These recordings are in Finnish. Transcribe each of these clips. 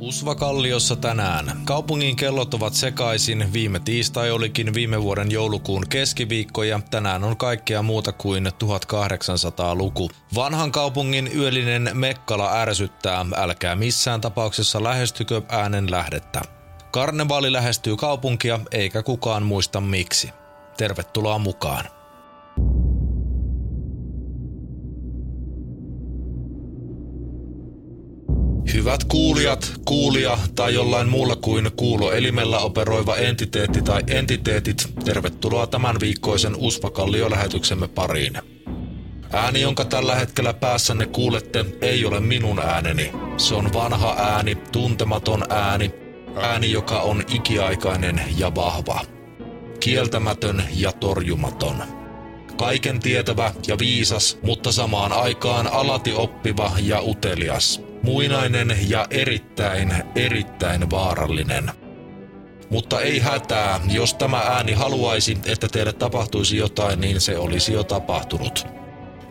Usvakalliossa tänään. Kaupungin kellot ovat sekaisin. Viime tiistai olikin viime vuoden joulukuun keskiviikko ja tänään on kaikkea muuta kuin 1800-luku. Vanhan kaupungin yöllinen Mekkala ärsyttää. Älkää missään tapauksessa lähestykö äänen lähdettä. Karnevaali lähestyy kaupunkia eikä kukaan muista miksi. Tervetuloa mukaan. Hyvät kuulijat, kuulija tai jollain muulla kuin kuuloelimellä operoiva entiteetti tai entiteetit, tervetuloa tämän viikkoisen Usvakallio-lähetyksemme pariin. Ääni, jonka tällä hetkellä päässänne kuulette, ei ole minun ääneni. Se on vanha ääni, tuntematon ääni, ääni, joka on ikiaikainen ja vahva. Kieltämätön ja torjumaton. Kaiken tietävä ja viisas, mutta samaan aikaan alati oppiva ja utelias – muinainen ja erittäin, erittäin vaarallinen. Mutta ei hätää, jos tämä ääni haluaisi, että teille tapahtuisi jotain, niin se olisi jo tapahtunut.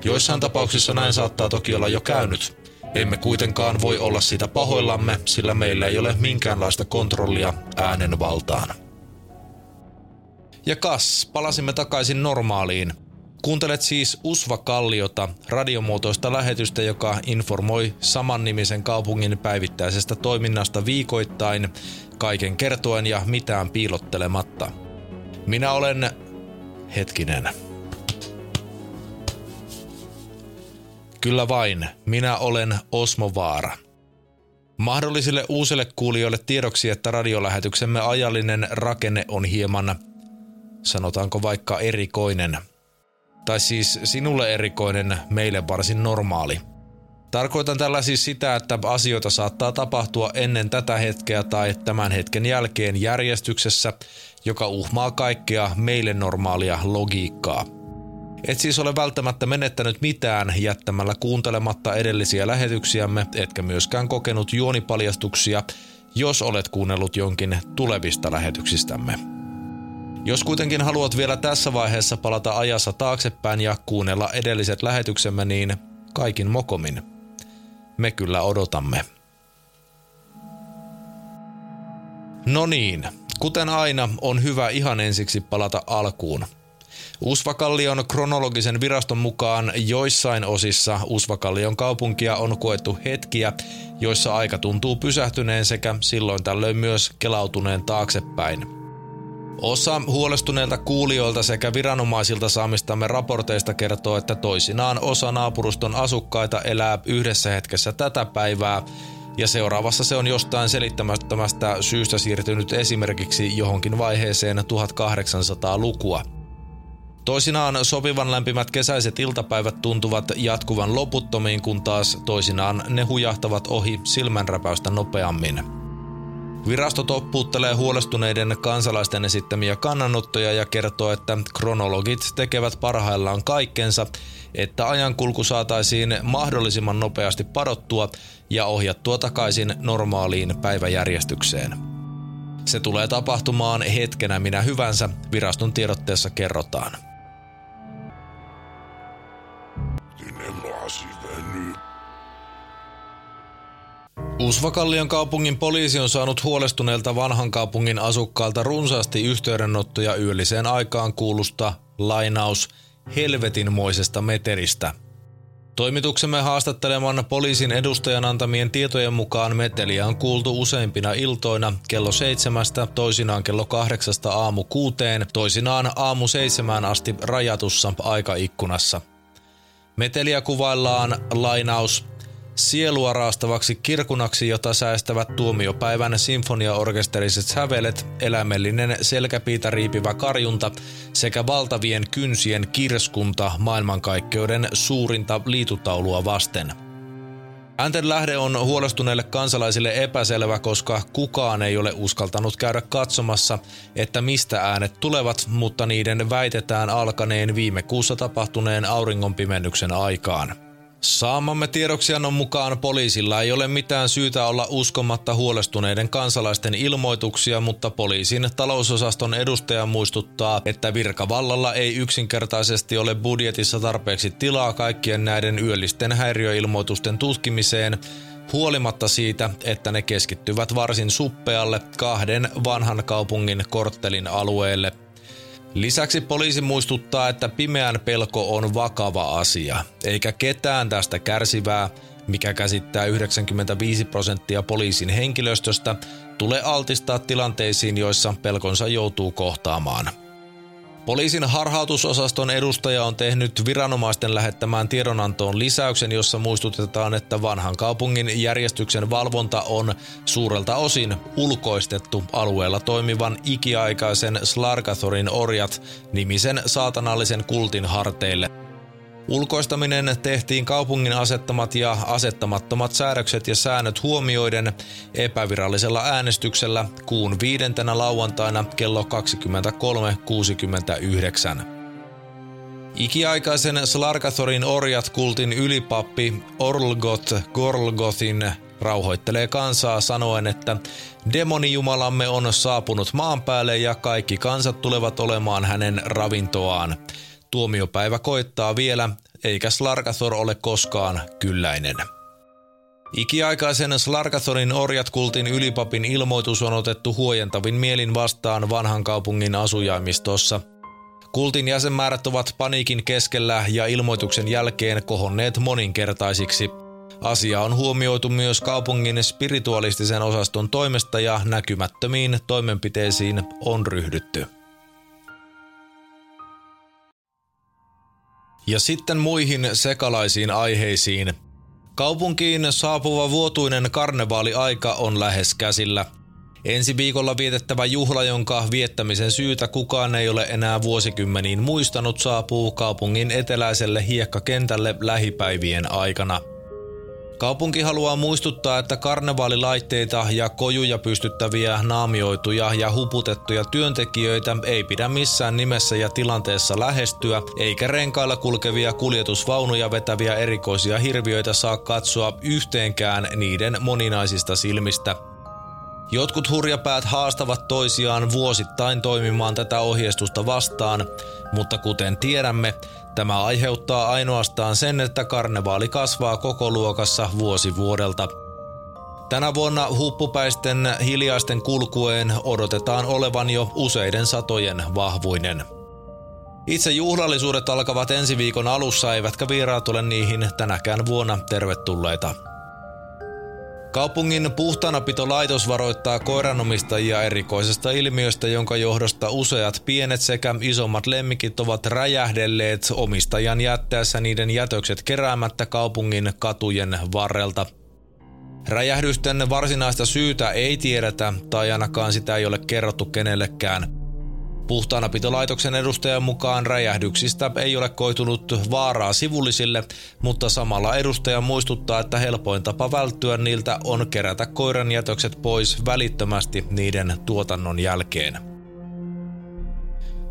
Joissain tapauksissa näin saattaa toki olla jo käynyt. Emme kuitenkaan voi olla siitä pahoillamme, sillä meillä ei ole minkäänlaista kontrollia äänen valtaan. Ja kas, palasimme takaisin normaaliin. Kuuntelet siis Usva Kalliota, radiomuotoista lähetystä, joka informoi samannimisen kaupungin päivittäisestä toiminnasta viikoittain, kaiken kertoen ja mitään piilottelematta. Minä olen... hetkinen. Kyllä vain, minä olen Osmo Vaara. Mahdollisille uusille kuulijoille tiedoksi, että radiolähetyksemme ajallinen rakenne on hieman, sanotaanko vaikka erikoinen – tai siis sinulle erikoinen, meille varsin normaali. Tarkoitan tällä siis sitä, että asioita saattaa tapahtua ennen tätä hetkeä tai tämän hetken jälkeen järjestyksessä, joka uhmaa kaikkea meille normaalia logiikkaa. Et siis ole välttämättä menettänyt mitään jättämällä kuuntelematta edellisiä lähetyksiämme, etkä myöskään kokenut juonipaljastuksia, jos olet kuunnellut jonkin tulevista lähetyksistämme. Jos kuitenkin haluat vielä tässä vaiheessa palata ajassa taaksepäin ja kuunnella edelliset lähetyksemme, niin kaikin mokomin. Me kyllä odotamme. No niin, kuten aina on hyvä ihan ensiksi palata alkuun. Usvakallion kronologisen viraston mukaan joissain osissa Usvakallion kaupunkia on koettu hetkiä, joissa aika tuntuu pysähtyneen sekä silloin tällöin myös kelautuneen taaksepäin – Osa huolestuneilta kuulijoilta sekä viranomaisilta saamistamme raporteista kertoo, että toisinaan osa naapuruston asukkaita elää yhdessä hetkessä tätä päivää, ja seuraavassa se on jostain selittämättömästä syystä siirtynyt esimerkiksi johonkin vaiheeseen 1800-lukua. Toisinaan sopivan lämpimät kesäiset iltapäivät tuntuvat jatkuvan loputtomiin, kun taas toisinaan ne hujahtavat ohi silmänräpäystä nopeammin. Virasto toppuuttelee huolestuneiden kansalaisten esittämiä kannanottoja ja kertoo, että kronologit tekevät parhaillaan kaikkensa, että ajankulku saataisiin mahdollisimman nopeasti padottua ja ohjattua takaisin normaaliin päiväjärjestykseen. Se tulee tapahtumaan hetkenä minä hyvänsä, viraston tiedotteessa kerrotaan. Usvakallion kaupungin poliisi on saanut huolestuneelta vanhan kaupungin asukkailta runsaasti yhteydenottoja yölliseen aikaan kuulusta, lainaus, helvetinmoisesta meteristä. Toimituksemme haastatteleman poliisin edustajan antamien tietojen mukaan meteliä on kuultu useimpina iltoina kello seitsemästä, toisinaan kello kahdeksasta aamu kuuteen, toisinaan aamu seitsemään asti rajatussa aikaikkunassa. Meteliä kuvaillaan lainaus sielua raastavaksi kirkunaksi, jota säästävät tuomiopäivän sinfoniaorkesteriset sävelet, elämellinen selkäpiitä riipivä karjunta sekä valtavien kynsien kirskunta maailmankaikkeuden suurinta liitutaulua vasten – Äänten lähde on huolestuneille kansalaisille epäselvä, koska kukaan ei ole uskaltanut käydä katsomassa, että mistä äänet tulevat, mutta niiden väitetään alkaneen viime kuussa tapahtuneen auringonpimennyksen aikaan. Saamamme tiedoksiannon mukaan poliisilla ei ole mitään syytä olla uskomatta huolestuneiden kansalaisten ilmoituksia, mutta poliisin talousosaston edustaja muistuttaa, että virkavallalla ei yksinkertaisesti ole budjetissa tarpeeksi tilaa kaikkien näiden yöllisten häiriöilmoitusten tutkimiseen, huolimatta siitä, että ne keskittyvät varsin suppealle kahden vanhan kaupungin korttelin alueelle. Lisäksi poliisi muistuttaa, että pimeän pelko on vakava asia, eikä ketään tästä kärsivää, mikä käsittää 95 prosenttia poliisin henkilöstöstä, tule altistaa tilanteisiin, joissa pelkonsa joutuu kohtaamaan. Poliisin harhautusosaston edustaja on tehnyt viranomaisten lähettämään tiedonantoon lisäyksen, jossa muistutetaan, että vanhan kaupungin järjestyksen valvonta on suurelta osin ulkoistettu alueella toimivan ikiaikaisen Slargathorin orjat nimisen saatanallisen kultin harteille – Ulkoistaminen tehtiin kaupungin asettamat ja asettamattomat säädökset ja säännöt huomioiden epävirallisella äänestyksellä kuun viidentenä lauantaina kello 23.69. Ikiaikaisen Slargathorin orjat kultin ylipappi Orlgot Gorlgothin rauhoittelee kansaa sanoen, että demonijumalamme on saapunut maan päälle ja kaikki kansat tulevat olemaan hänen ravintoaan. Tuomiopäivä koittaa vielä, eikä Slargathor ole koskaan kylläinen. Ikiaikaisen Slargathorin orjatkultin ylipapin ilmoitus on otettu huojentavin mielin vastaan vanhan kaupungin asujaimistossa. Kultin jäsenmäärät ovat paniikin keskellä ja ilmoituksen jälkeen kohonneet moninkertaisiksi. Asia on huomioitu myös kaupungin spiritualistisen osaston toimesta ja näkymättömiin toimenpiteisiin on ryhdytty. Ja sitten muihin sekalaisiin aiheisiin. Kaupunkiin saapuva vuotuinen karnevaaliaika on lähes käsillä. Ensi viikolla vietettävä juhla, jonka viettämisen syytä kukaan ei ole enää vuosikymmeniin muistanut, saapuu kaupungin eteläiselle hiekkakentälle lähipäivien aikana – Kaupunki haluaa muistuttaa, että karnevaalilaitteita ja kojuja pystyttäviä naamioituja ja huputettuja työntekijöitä ei pidä missään nimessä ja tilanteessa lähestyä, eikä renkailla kulkevia kuljetusvaunuja vetäviä erikoisia hirviöitä saa katsoa yhteenkään niiden moninaisista silmistä. Jotkut hurjapäät haastavat toisiaan vuosittain toimimaan tätä ohjeistusta vastaan, mutta kuten tiedämme, Tämä aiheuttaa ainoastaan sen, että karnevaali kasvaa koko luokassa vuosi vuodelta. Tänä vuonna huppupäisten hiljaisten kulkueen odotetaan olevan jo useiden satojen vahvuinen. Itse juhlallisuudet alkavat ensi viikon alussa, eivätkä vieraat ole niihin tänäkään vuonna tervetulleita. Kaupungin puhtaanapitolaitos varoittaa koiranomistajia erikoisesta ilmiöstä, jonka johdosta useat pienet sekä isommat lemmikit ovat räjähdelleet omistajan jättäessä niiden jätökset keräämättä kaupungin katujen varrelta. Räjähdysten varsinaista syytä ei tiedetä tai ainakaan sitä ei ole kerrottu kenellekään – Puhtaanapitolaitoksen edustajan mukaan räjähdyksistä ei ole koitunut vaaraa sivullisille, mutta samalla edustaja muistuttaa, että helpoin tapa välttyä niiltä on kerätä koiran jätökset pois välittömästi niiden tuotannon jälkeen.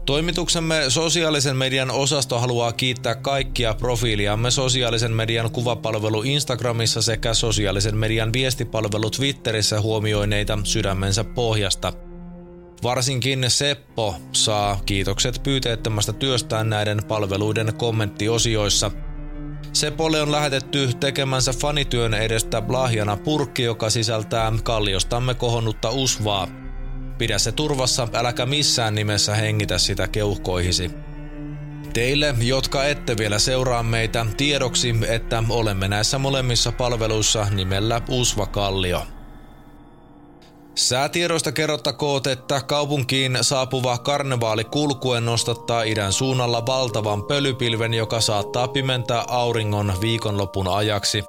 Toimituksemme sosiaalisen median osasto haluaa kiittää kaikkia profiiliamme sosiaalisen median kuvapalvelu Instagramissa sekä sosiaalisen median viestipalvelu Twitterissä huomioineita sydämensä pohjasta – Varsinkin Seppo saa kiitokset pyyteettömästä työstään näiden palveluiden kommenttiosioissa. Sepolle on lähetetty tekemänsä fanityön edestä lahjana purkki, joka sisältää kalliostamme kohonnutta usvaa. Pidä se turvassa, äläkä missään nimessä hengitä sitä keuhkoihisi. Teille, jotka ette vielä seuraa meitä, tiedoksi, että olemme näissä molemmissa palveluissa nimellä Usva Kallio. Säätiedoista kerrottakoot, että kaupunkiin saapuva karnevaali kulkuen nostattaa idän suunnalla valtavan pölypilven, joka saattaa pimentää auringon viikonlopun ajaksi.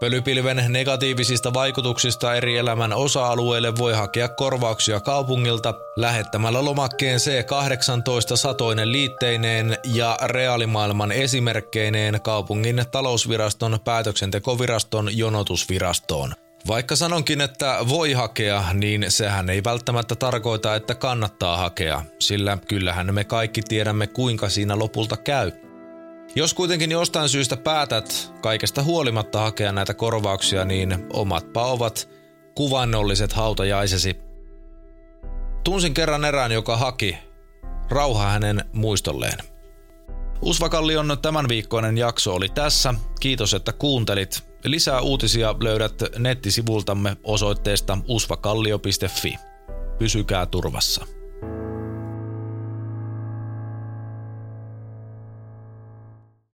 Pölypilven negatiivisista vaikutuksista eri elämän osa-alueille voi hakea korvauksia kaupungilta lähettämällä lomakkeen C18 satoinen liitteineen ja reaalimaailman esimerkkeineen kaupungin talousviraston päätöksentekoviraston jonotusvirastoon. Vaikka sanonkin, että voi hakea, niin sehän ei välttämättä tarkoita, että kannattaa hakea, sillä kyllähän me kaikki tiedämme kuinka siinä lopulta käy. Jos kuitenkin jostain syystä päätät kaikesta huolimatta hakea näitä korvauksia, niin omatpa ovat kuvannolliset hautajaisesi. Tunsin kerran erään, joka haki. Rauha hänen muistolleen. Usvakallion tämän viikkoinen jakso oli tässä. Kiitos, että kuuntelit. Lisää uutisia löydät nettisivultamme osoitteesta usvakallio.fi. Pysykää turvassa.